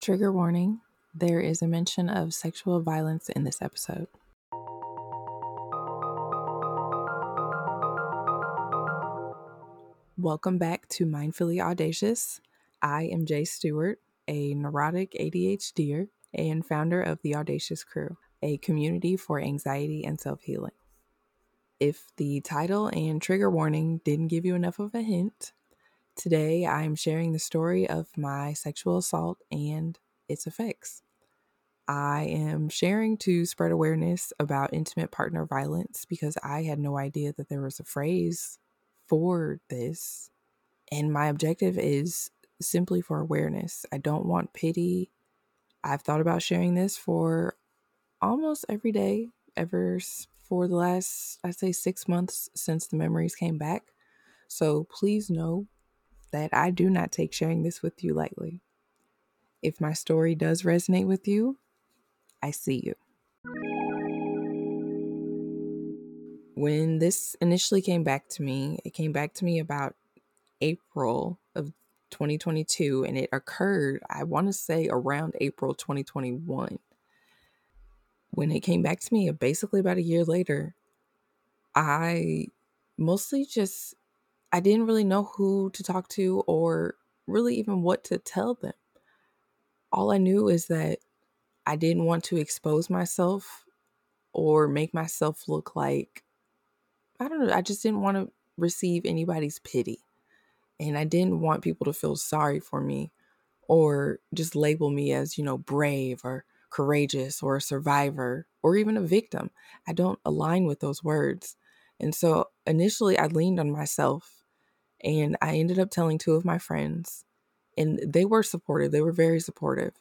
Trigger warning there is a mention of sexual violence in this episode. Welcome back to Mindfully Audacious. I am Jai Stewart, a neurotic ADHDer and founder of the Audacious Crew, a community for anxiety and self healing. If the title and trigger warning didn't give you enough of a hint, today I am sharing the story of my sexual assault and its effects. I am sharing to spread awareness about intimate partner violence because I had no idea that there was a phrase for this. And my objective is simply for awareness. I don't want pity. I've thought about sharing this for almost every day, ever for the last, I'd say, six months since the memories came back. So please know that I do not take sharing this with you lightly. If my story does resonate with you, I see you. When this initially came back to me, it came back to me about April of 2022, and it occurred, I want to say, around April 2021. When it came back to me, basically about a year later, I mostly just I didn't really know who to talk to or really even what to tell them. All I knew is that I didn't want to expose myself or make myself look like I don't know, I just didn't want to receive anybody's pity. And I didn't want people to feel sorry for me or just label me as, you know, brave or courageous or a survivor or even a victim. I don't align with those words. And so initially I leaned on myself and I ended up telling two of my friends and they were supportive. They were very supportive.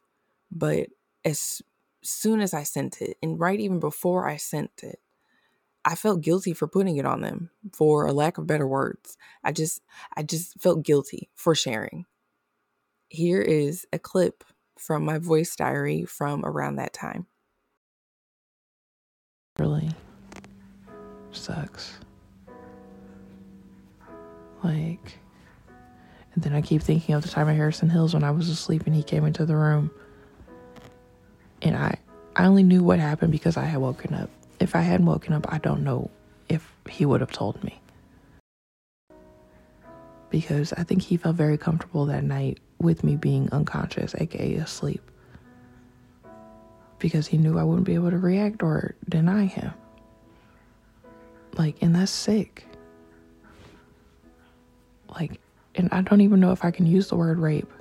But as soon as I sent it and right even before I sent it, I felt guilty for putting it on them for a lack of better words. I just I just felt guilty for sharing. Here is a clip from my voice diary from around that time. Really sucks. Like and then I keep thinking of the time at Harrison Hills when I was asleep and he came into the room. And I I only knew what happened because I had woken up if I hadn't woken up, I don't know if he would have told me. Because I think he felt very comfortable that night with me being unconscious, aka asleep. Because he knew I wouldn't be able to react or deny him. Like, and that's sick. Like, and I don't even know if I can use the word rape.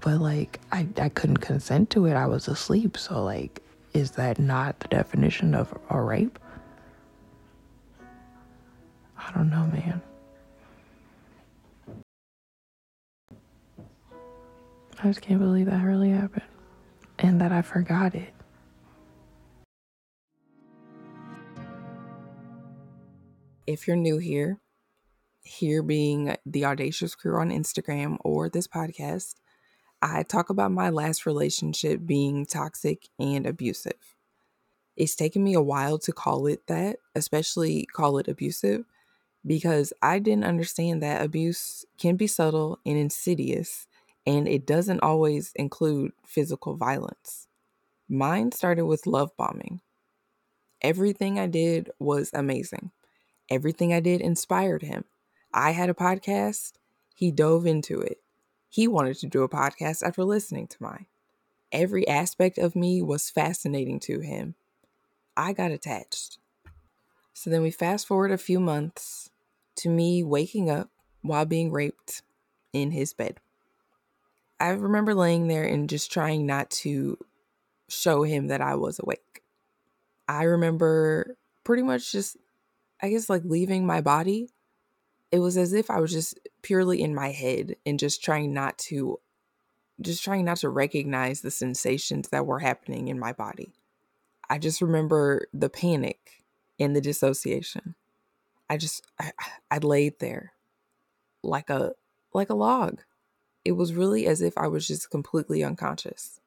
But like I, I couldn't consent to it. I was asleep. So like is that not the definition of a rape? I don't know, man. I just can't believe that really happened and that I forgot it. If you're new here, here being the Audacious Crew on Instagram or this podcast, I talk about my last relationship being toxic and abusive. It's taken me a while to call it that, especially call it abusive, because I didn't understand that abuse can be subtle and insidious, and it doesn't always include physical violence. Mine started with love bombing. Everything I did was amazing. Everything I did inspired him. I had a podcast, he dove into it. He wanted to do a podcast after listening to mine. Every aspect of me was fascinating to him. I got attached. So then we fast forward a few months to me waking up while being raped in his bed. I remember laying there and just trying not to show him that I was awake. I remember pretty much just, I guess, like leaving my body it was as if I was just purely in my head and just trying not to just trying not to recognize the sensations that were happening in my body. I just remember the panic and the dissociation. I just I, I laid there like a like a log. It was really as if I was just completely unconscious.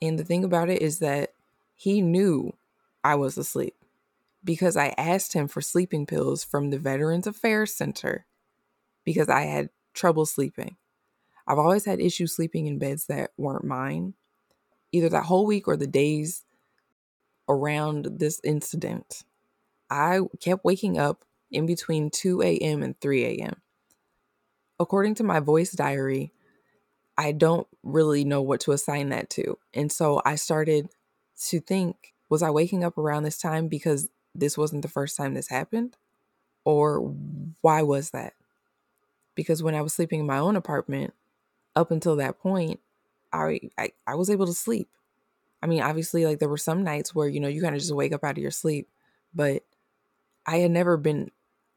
And the thing about it is that he knew I was asleep because I asked him for sleeping pills from the Veterans Affairs Center because I had trouble sleeping. I've always had issues sleeping in beds that weren't mine, either that whole week or the days around this incident. I kept waking up in between 2 a.m. and 3 a.m. According to my voice diary, I don't really know what to assign that to. And so I started to think was I waking up around this time because this wasn't the first time this happened? Or why was that? Because when I was sleeping in my own apartment, up until that point, I, I, I was able to sleep. I mean, obviously, like there were some nights where, you know, you kind of just wake up out of your sleep, but I had never been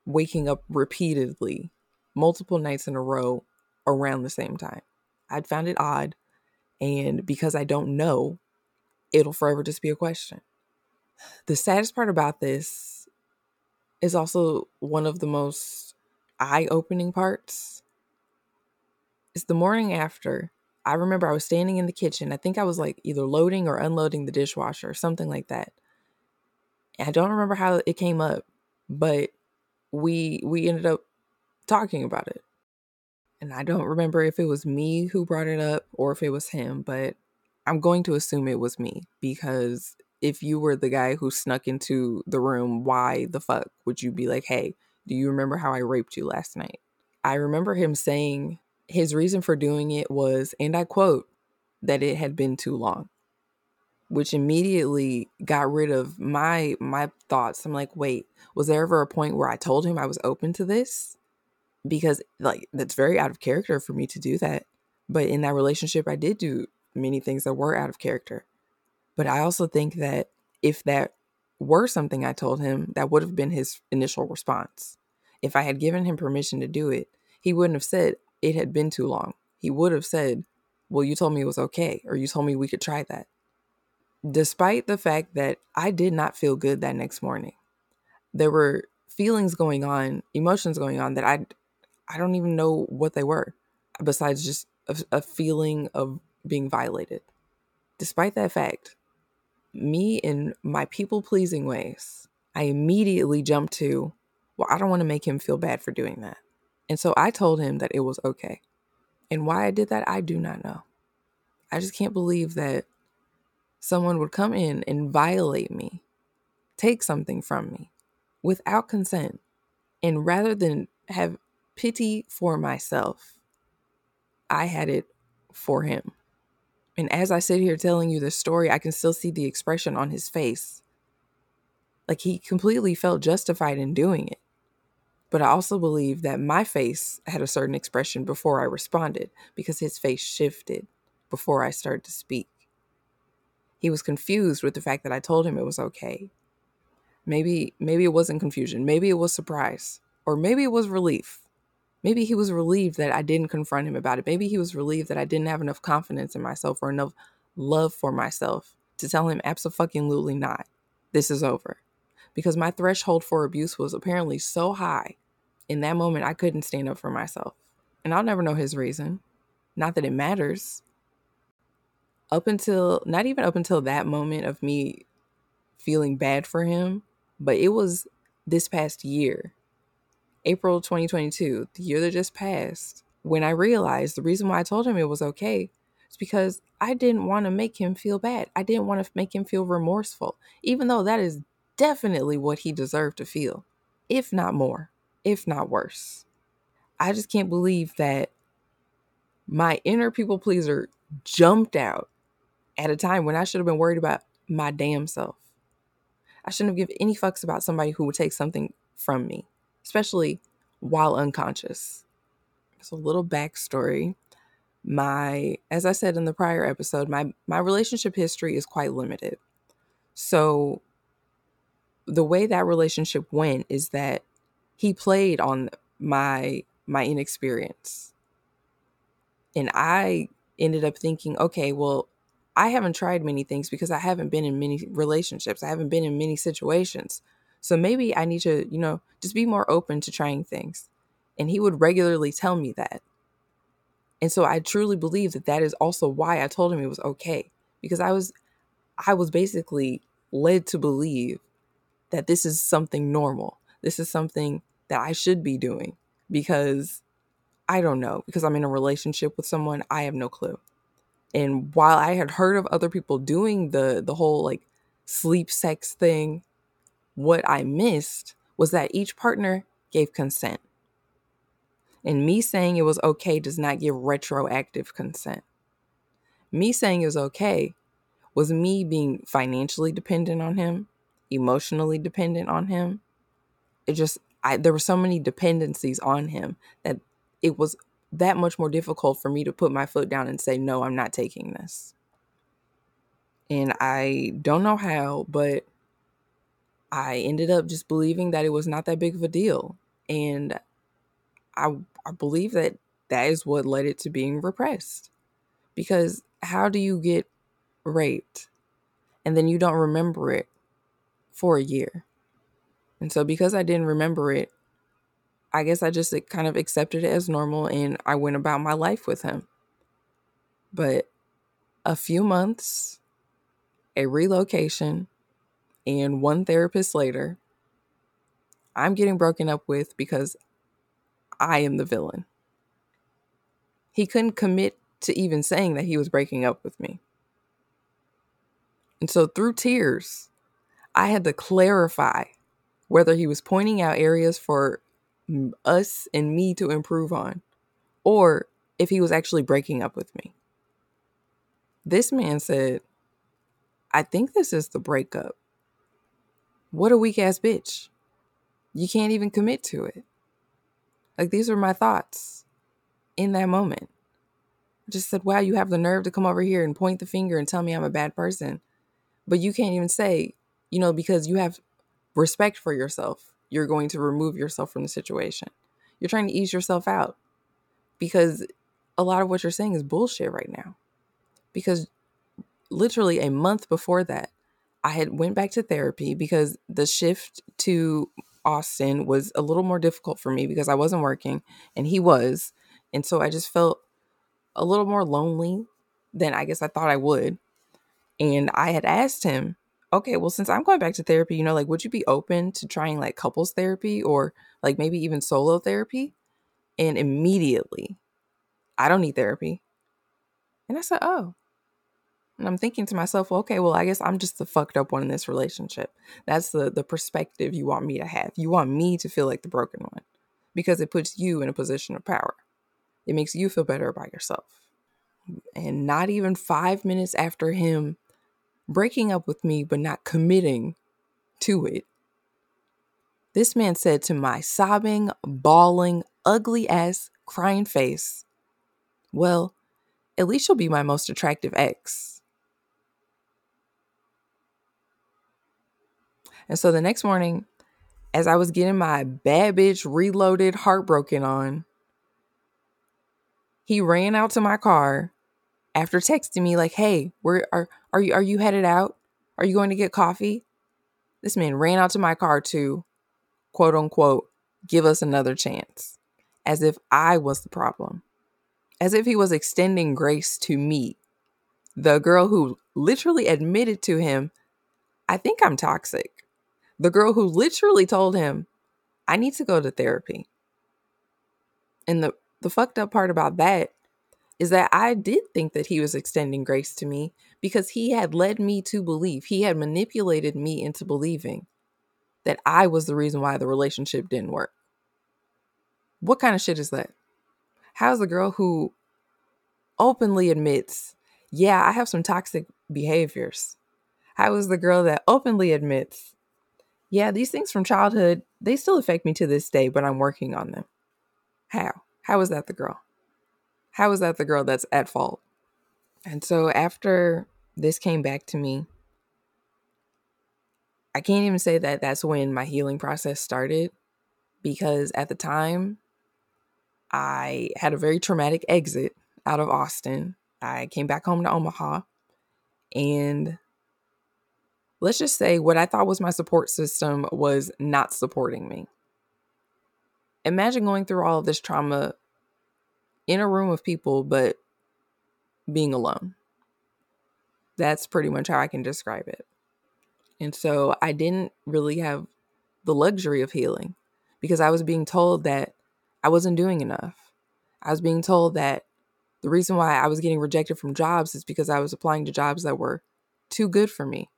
waking up repeatedly, multiple nights in a row around the same time. I'd found it odd. And because I don't know, it'll forever just be a question. The saddest part about this is also one of the most eye opening parts. It's the morning after. I remember I was standing in the kitchen. I think I was like either loading or unloading the dishwasher, or something like that. I don't remember how it came up, but we we ended up talking about it. And I don't remember if it was me who brought it up or if it was him, but I'm going to assume it was me because if you were the guy who snuck into the room, why the fuck would you be like, hey, do you remember how I raped you last night? I remember him saying his reason for doing it was, and I quote, that it had been too long which immediately got rid of my my thoughts. I'm like, wait, was there ever a point where I told him I was open to this? Because like that's very out of character for me to do that. But in that relationship I did do many things that were out of character. But I also think that if that were something I told him, that would have been his initial response. If I had given him permission to do it, he wouldn't have said it had been too long. He would have said, Well, you told me it was okay, or you told me we could try that despite the fact that I did not feel good that next morning. There were feelings going on, emotions going on that I I don't even know what they were besides just a, a feeling of being violated. Despite that fact, me in my people pleasing ways, I immediately jumped to, well, I don't want to make him feel bad for doing that. And so I told him that it was okay. And why I did that, I do not know. I just can't believe that someone would come in and violate me, take something from me without consent. And rather than have pity for myself, I had it for him. And as I sit here telling you the story, I can still see the expression on his face. Like he completely felt justified in doing it. But I also believe that my face had a certain expression before I responded because his face shifted before I started to speak. He was confused with the fact that I told him it was okay. Maybe maybe it wasn't confusion. Maybe it was surprise. Or maybe it was relief. Maybe he was relieved that I didn't confront him about it. Maybe he was relieved that I didn't have enough confidence in myself or enough love for myself to tell him absolutely not. This is over. Because my threshold for abuse was apparently so high. In that moment, I couldn't stand up for myself. And I'll never know his reason. Not that it matters up until not even up until that moment of me feeling bad for him, but it was this past year, April 2022, the year that just passed, when I realized the reason why I told him it was okay is because I didn't want to make him feel bad. I didn't want to make him feel remorseful, even though that is definitely what he deserved to feel, if not more, if not worse. I just can't believe that my inner people pleaser jumped out at a time when I should have been worried about my damn self. I shouldn't have given any fucks about somebody who would take something from me, especially while unconscious. So a little backstory. My, as I said in the prior episode, my my relationship history is quite limited. So the way that relationship went is that he played on my my inexperience. And I ended up thinking, okay, well, I haven't tried many things because I haven't been in many relationships. I haven't been in many situations. So maybe I need to, you know, just be more open to trying things. And he would regularly tell me that. And so I truly believe that that is also why I told him it was okay because I was I was basically led to believe that this is something normal. This is something that I should be doing because I don't know because I'm in a relationship with someone, I have no clue. And while I had heard of other people doing the the whole like sleep sex thing, what I missed was that each partner gave consent. And me saying it was okay does not give retroactive consent. Me saying it was okay was me being financially dependent on him, emotionally dependent on him. It just I there were so many dependencies on him that it was that much more difficult for me to put my foot down and say no, I'm not taking this. And I don't know how, but I ended up just believing that it was not that big of a deal. And I I believe that that is what led it to being repressed. Because how do you get raped and then you don't remember it for a year? And so because I didn't remember it, I guess I just kind of accepted it as normal and I went about my life with him. But a few months, a relocation, and one therapist later, I'm getting broken up with because I am the villain. He couldn't commit to even saying that he was breaking up with me. And so through tears, I had to clarify whether he was pointing out areas for us and me to improve on, or if he was actually breaking up with me. This man said, I think this is the breakup. What a weak ass bitch. You can't even commit to it. Like, these were my thoughts in that moment. I just said, wow, you have the nerve to come over here and point the finger and tell me I'm a bad person. But you can't even say, you know, because you have respect for yourself, you're going to remove yourself from the situation. You're trying to ease yourself out because a lot of what you're saying is bullshit right now. Because literally a month before that, I had went back to therapy because the shift to Austin was a little more difficult for me because I wasn't working and he was. And so I just felt a little more lonely than I guess I thought I would. And I had asked him, okay, well, since I'm going back to therapy, you know, like, would you be open to trying like couples therapy or like maybe even solo therapy? And immediately, I don't need therapy. And I said, oh, and I'm thinking to myself, well, okay, well, I guess I'm just the fucked up one in this relationship. That's the the perspective you want me to have. You want me to feel like the broken one because it puts you in a position of power. It makes you feel better about yourself. And not even 5 minutes after him breaking up with me but not committing to it. This man said to my sobbing, bawling, ugly ass, crying face, Well, at least you'll be my most attractive ex. And so the next morning, as I was getting my bad bitch reloaded heartbroken on, he ran out to my car after texting me like, "Hey, where are are you are you headed out? Are you going to get coffee?" This man ran out to my car to quote unquote give us another chance, as if I was the problem. As if he was extending grace to me, the girl who literally admitted to him, "I think I'm toxic." The girl who literally told him, I need to go to therapy. And the, the fucked up part about that is that I did think that he was extending grace to me because he had led me to believe, he had manipulated me into believing that I was the reason why the relationship didn't work. What kind of shit is that? How's the girl who openly admits, yeah, I have some toxic behaviors? How is the girl that openly admits, yeah, these things from childhood, they still affect me to this day, but I'm working on them. How? How is that the girl? How is that the girl that's at fault? And so after this came back to me, I can't even say that that's when my healing process started because at the time I had a very traumatic exit out of Austin. I came back home to Omaha and let's just say what I thought was my support system was not supporting me. Imagine going through all of this trauma in a room of people, but being alone. That's pretty much how I can describe it. And so I didn't really have the luxury of healing because I was being told that I wasn't doing enough. I was being told that the reason why I was getting rejected from jobs is because I was applying to jobs that were too good for me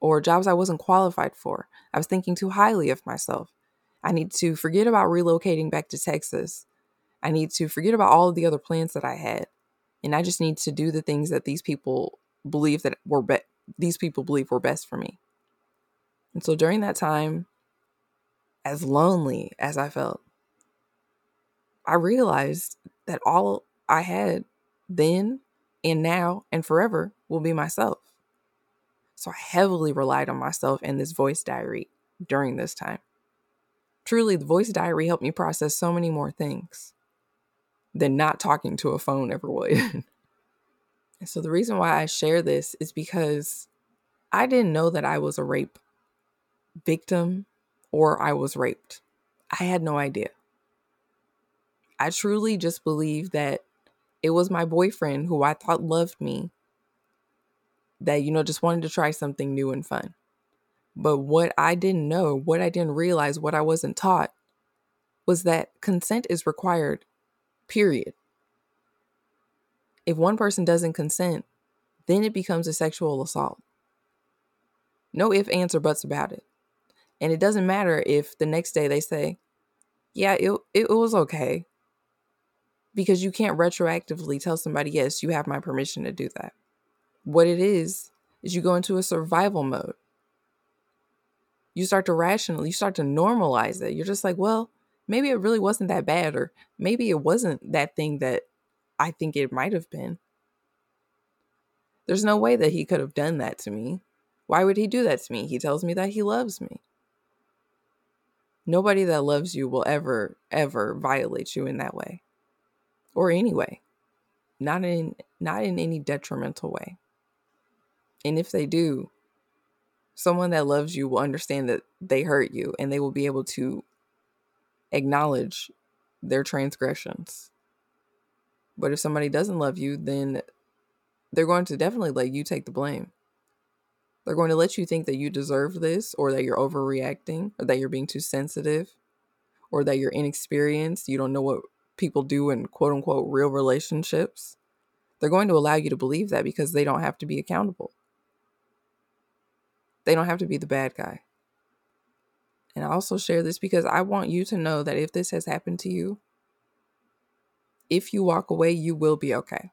or jobs I wasn't qualified for. I was thinking too highly of myself. I need to forget about relocating back to Texas. I need to forget about all of the other plans that I had. And I just need to do the things that these people believe that were be- these people believe were best for me. And so during that time, as lonely as I felt, I realized that all I had then and now and forever will be myself. So I heavily relied on myself and this voice diary during this time. Truly, the voice diary helped me process so many more things than not talking to a phone ever would. so, the reason why I share this is because I didn't know that I was a rape victim or I was raped. I had no idea. I truly just believed that it was my boyfriend who I thought loved me that, you know, just wanted to try something new and fun. But what I didn't know, what I didn't realize, what I wasn't taught was that consent is required, period. If one person doesn't consent, then it becomes a sexual assault. No ifs, ands, or buts about it. And it doesn't matter if the next day they say, yeah, it, it was okay. Because you can't retroactively tell somebody, yes, you have my permission to do that. What it is, is you go into a survival mode. You start to rational, you start to normalize it. You're just like, well, maybe it really wasn't that bad, or maybe it wasn't that thing that I think it might have been. There's no way that he could have done that to me. Why would he do that to me? He tells me that he loves me. Nobody that loves you will ever, ever violate you in that way. Or anyway. Not in not in any detrimental way. And if they do, someone that loves you will understand that they hurt you and they will be able to acknowledge their transgressions. But if somebody doesn't love you, then they're going to definitely let you take the blame. They're going to let you think that you deserve this or that you're overreacting or that you're being too sensitive or that you're inexperienced. You don't know what people do in quote unquote real relationships. They're going to allow you to believe that because they don't have to be accountable. They don't have to be the bad guy. And I also share this because I want you to know that if this has happened to you, if you walk away, you will be okay.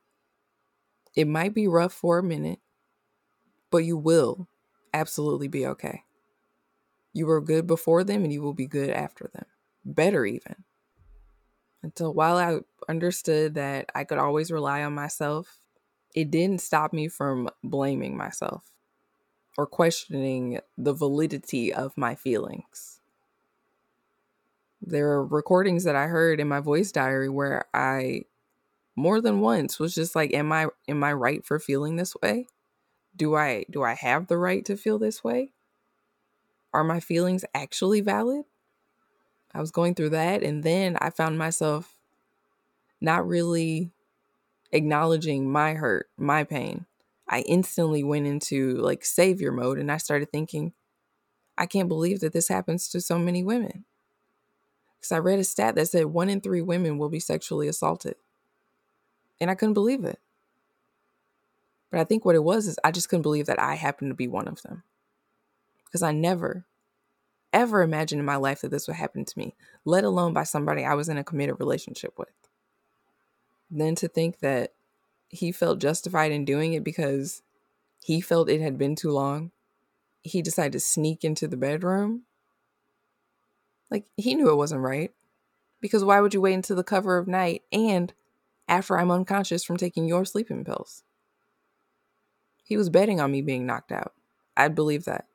It might be rough for a minute, but you will absolutely be okay. You were good before them and you will be good after them. Better even. Until while I understood that I could always rely on myself, it didn't stop me from blaming myself or questioning the validity of my feelings. There are recordings that I heard in my voice diary where I more than once was just like am I am I right for feeling this way? do I do I have the right to feel this way? Are my feelings actually valid? I was going through that and then I found myself not really acknowledging my hurt, my pain. I instantly went into like savior mode and I started thinking, I can't believe that this happens to so many women. Because I read a stat that said one in three women will be sexually assaulted. And I couldn't believe it. But I think what it was is I just couldn't believe that I happened to be one of them. Because I never, ever imagined in my life that this would happen to me, let alone by somebody I was in a committed relationship with. Then to think that he felt justified in doing it because he felt it had been too long, he decided to sneak into the bedroom. Like, he knew it wasn't right. Because why would you wait until the cover of night and after I'm unconscious from taking your sleeping pills? He was betting on me being knocked out. I'd believe that.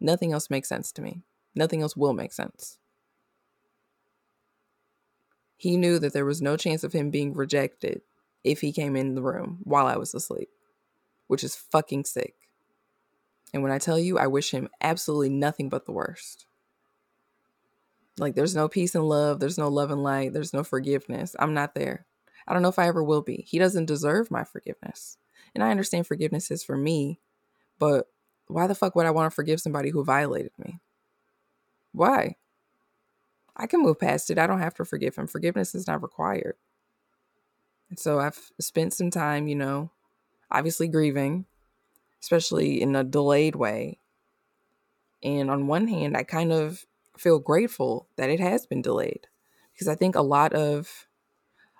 Nothing else makes sense to me. Nothing else will make sense. He knew that there was no chance of him being rejected if he came in the room while I was asleep, which is fucking sick. And when I tell you, I wish him absolutely nothing but the worst. Like, there's no peace and love, there's no love and light, there's no forgiveness. I'm not there. I don't know if I ever will be. He doesn't deserve my forgiveness. And I understand forgiveness is for me, but why the fuck would I want to forgive somebody who violated me? Why? I can move past it. I don't have to forgive him. Forgiveness is not required. So I've spent some time, you know, obviously grieving, especially in a delayed way. And on one hand, I kind of feel grateful that it has been delayed because I think a lot of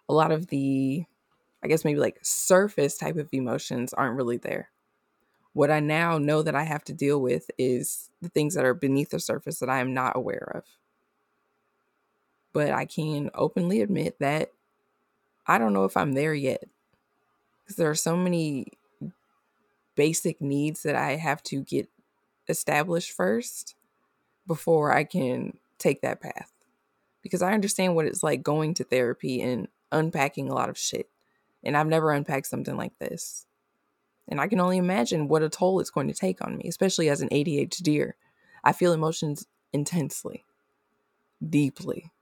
a lot of the I guess maybe like surface type of emotions aren't really there. What I now know that I have to deal with is the things that are beneath the surface that I am not aware of. But I can openly admit that I don't know if I'm there yet. Because there are so many basic needs that I have to get established first before I can take that path. Because I understand what it's like going to therapy and unpacking a lot of shit. And I've never unpacked something like this. And I can only imagine what a toll it's going to take on me, especially as an ADHDer. I feel emotions intensely, deeply.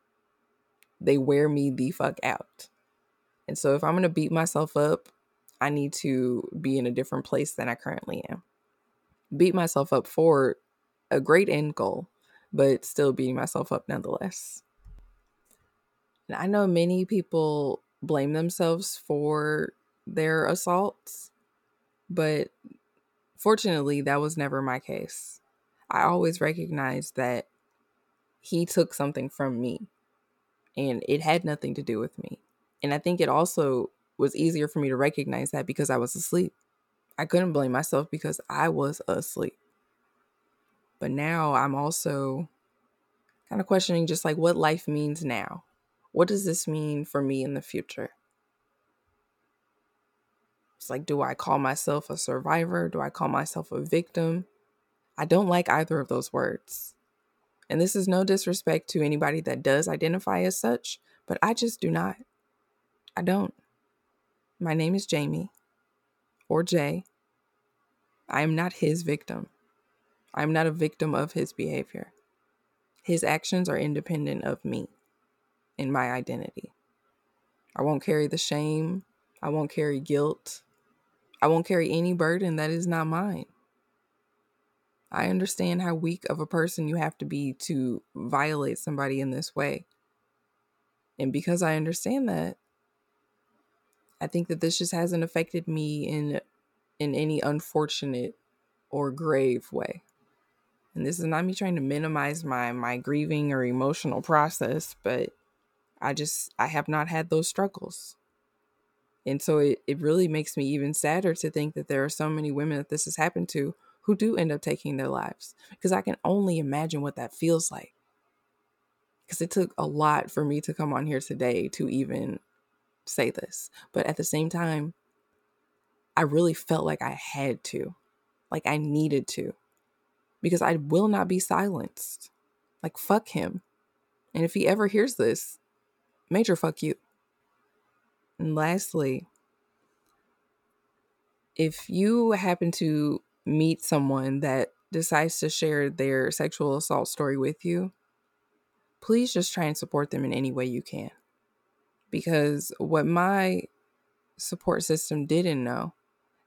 They wear me the fuck out. And so if I'm going to beat myself up, I need to be in a different place than I currently am. Beat myself up for a great end goal, but still beating myself up nonetheless. And I know many people blame themselves for their assaults, but fortunately, that was never my case. I always recognized that he took something from me and it had nothing to do with me. And I think it also was easier for me to recognize that because I was asleep. I couldn't blame myself because I was asleep. But now I'm also kind of questioning just like what life means now. What does this mean for me in the future? It's like, do I call myself a survivor? Do I call myself a victim? I don't like either of those words. And this is no disrespect to anybody that does identify as such, but I just do not. I don't. My name is Jamie, or Jai. I am not his victim. I am not a victim of his behavior. His actions are independent of me and my identity. I won't carry the shame. I won't carry guilt. I won't carry any burden that is not mine. I understand how weak of a person you have to be to violate somebody in this way. And because I understand that, I think that this just hasn't affected me in in any unfortunate or grave way. And this is not me trying to minimize my my grieving or emotional process, but I just I have not had those struggles. And so it, it really makes me even sadder to think that there are so many women that this has happened to who do end up taking their lives. Because I can only imagine what that feels like. Because it took a lot for me to come on here today to even say this. But at the same time, I really felt like I had to, like I needed to, because I will not be silenced. Like, fuck him. And if he ever hears this, major fuck you. And lastly, if you happen to meet someone that decides to share their sexual assault story with you, please just try and support them in any way you can because what my support system didn't know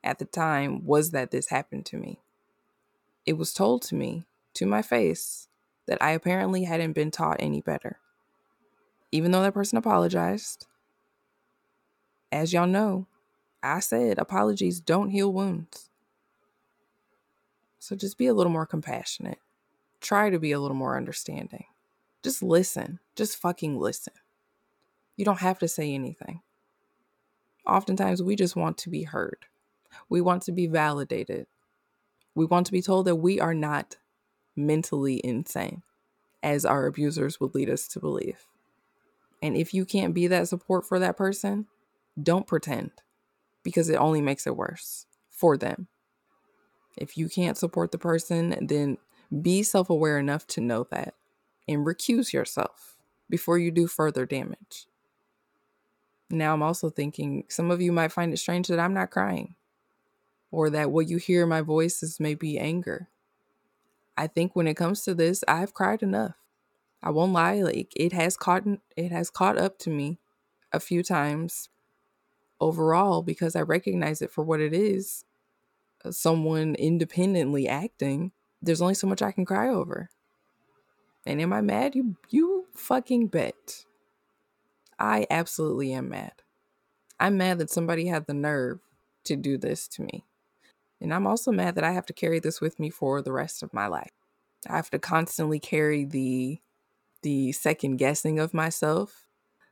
at the time was that this happened to me. It was told to me to my face that I apparently hadn't been taught any better. Even though that person apologized, as y'all know, I said apologies don't heal wounds. So just be a little more compassionate. Try to be a little more understanding. Just listen. Just fucking listen. You don't have to say anything. Oftentimes, we just want to be heard. We want to be validated. We want to be told that we are not mentally insane, as our abusers would lead us to believe. And if you can't be that support for that person, don't pretend because it only makes it worse for them. If you can't support the person, then be self aware enough to know that and recuse yourself before you do further damage. Now I'm also thinking some of you might find it strange that I'm not crying or that what you hear in my voice is maybe anger. I think when it comes to this, I've cried enough. I won't lie, like it has caught it has caught up to me a few times overall because I recognize it for what it is. Uh, someone independently acting. There's only so much I can cry over. And am I mad? You you fucking bet. I absolutely am mad. I'm mad that somebody had the nerve to do this to me. And I'm also mad that I have to carry this with me for the rest of my life. I have to constantly carry the the second guessing of myself,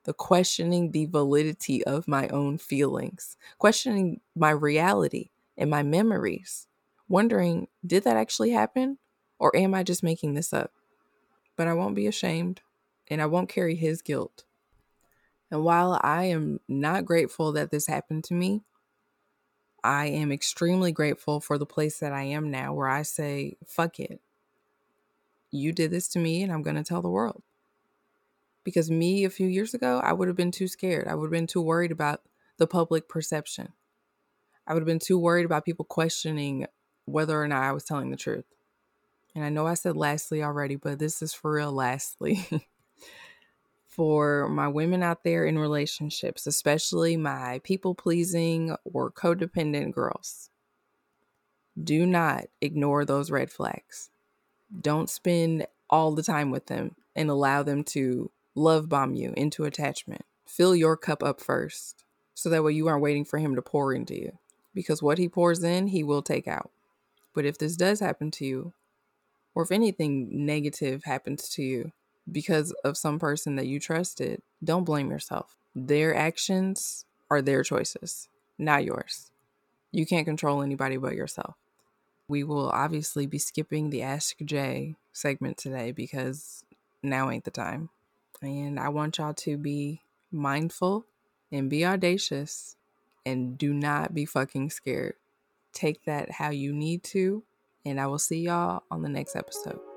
the questioning the validity of my own feelings, questioning my reality and my memories, wondering, did that actually happen or am I just making this up? But I won't be ashamed and I won't carry his guilt. And while I am not grateful that this happened to me, I am extremely grateful for the place that I am now where I say, fuck it. You did this to me and I'm going to tell the world. Because me a few years ago, I would have been too scared. I would have been too worried about the public perception. I would have been too worried about people questioning whether or not I was telling the truth. And I know I said lastly already, but this is for real lastly. for my women out there in relationships, especially my people pleasing or codependent girls. Do not ignore those red flags. Don't spend all the time with them and allow them to love bomb you into attachment. Fill your cup up first so that way you aren't waiting for him to pour into you. Because what he pours in, he will take out. But if this does happen to you, or if anything negative happens to you, because of some person that you trusted, don't blame yourself. Their actions are their choices, not yours. You can't control anybody but yourself. We will obviously be skipping the Ask Jai segment today because now ain't the time. And I want y'all to be mindful and be audacious and do not be fucking scared. Take that how you need to. And I will see y'all on the next episode.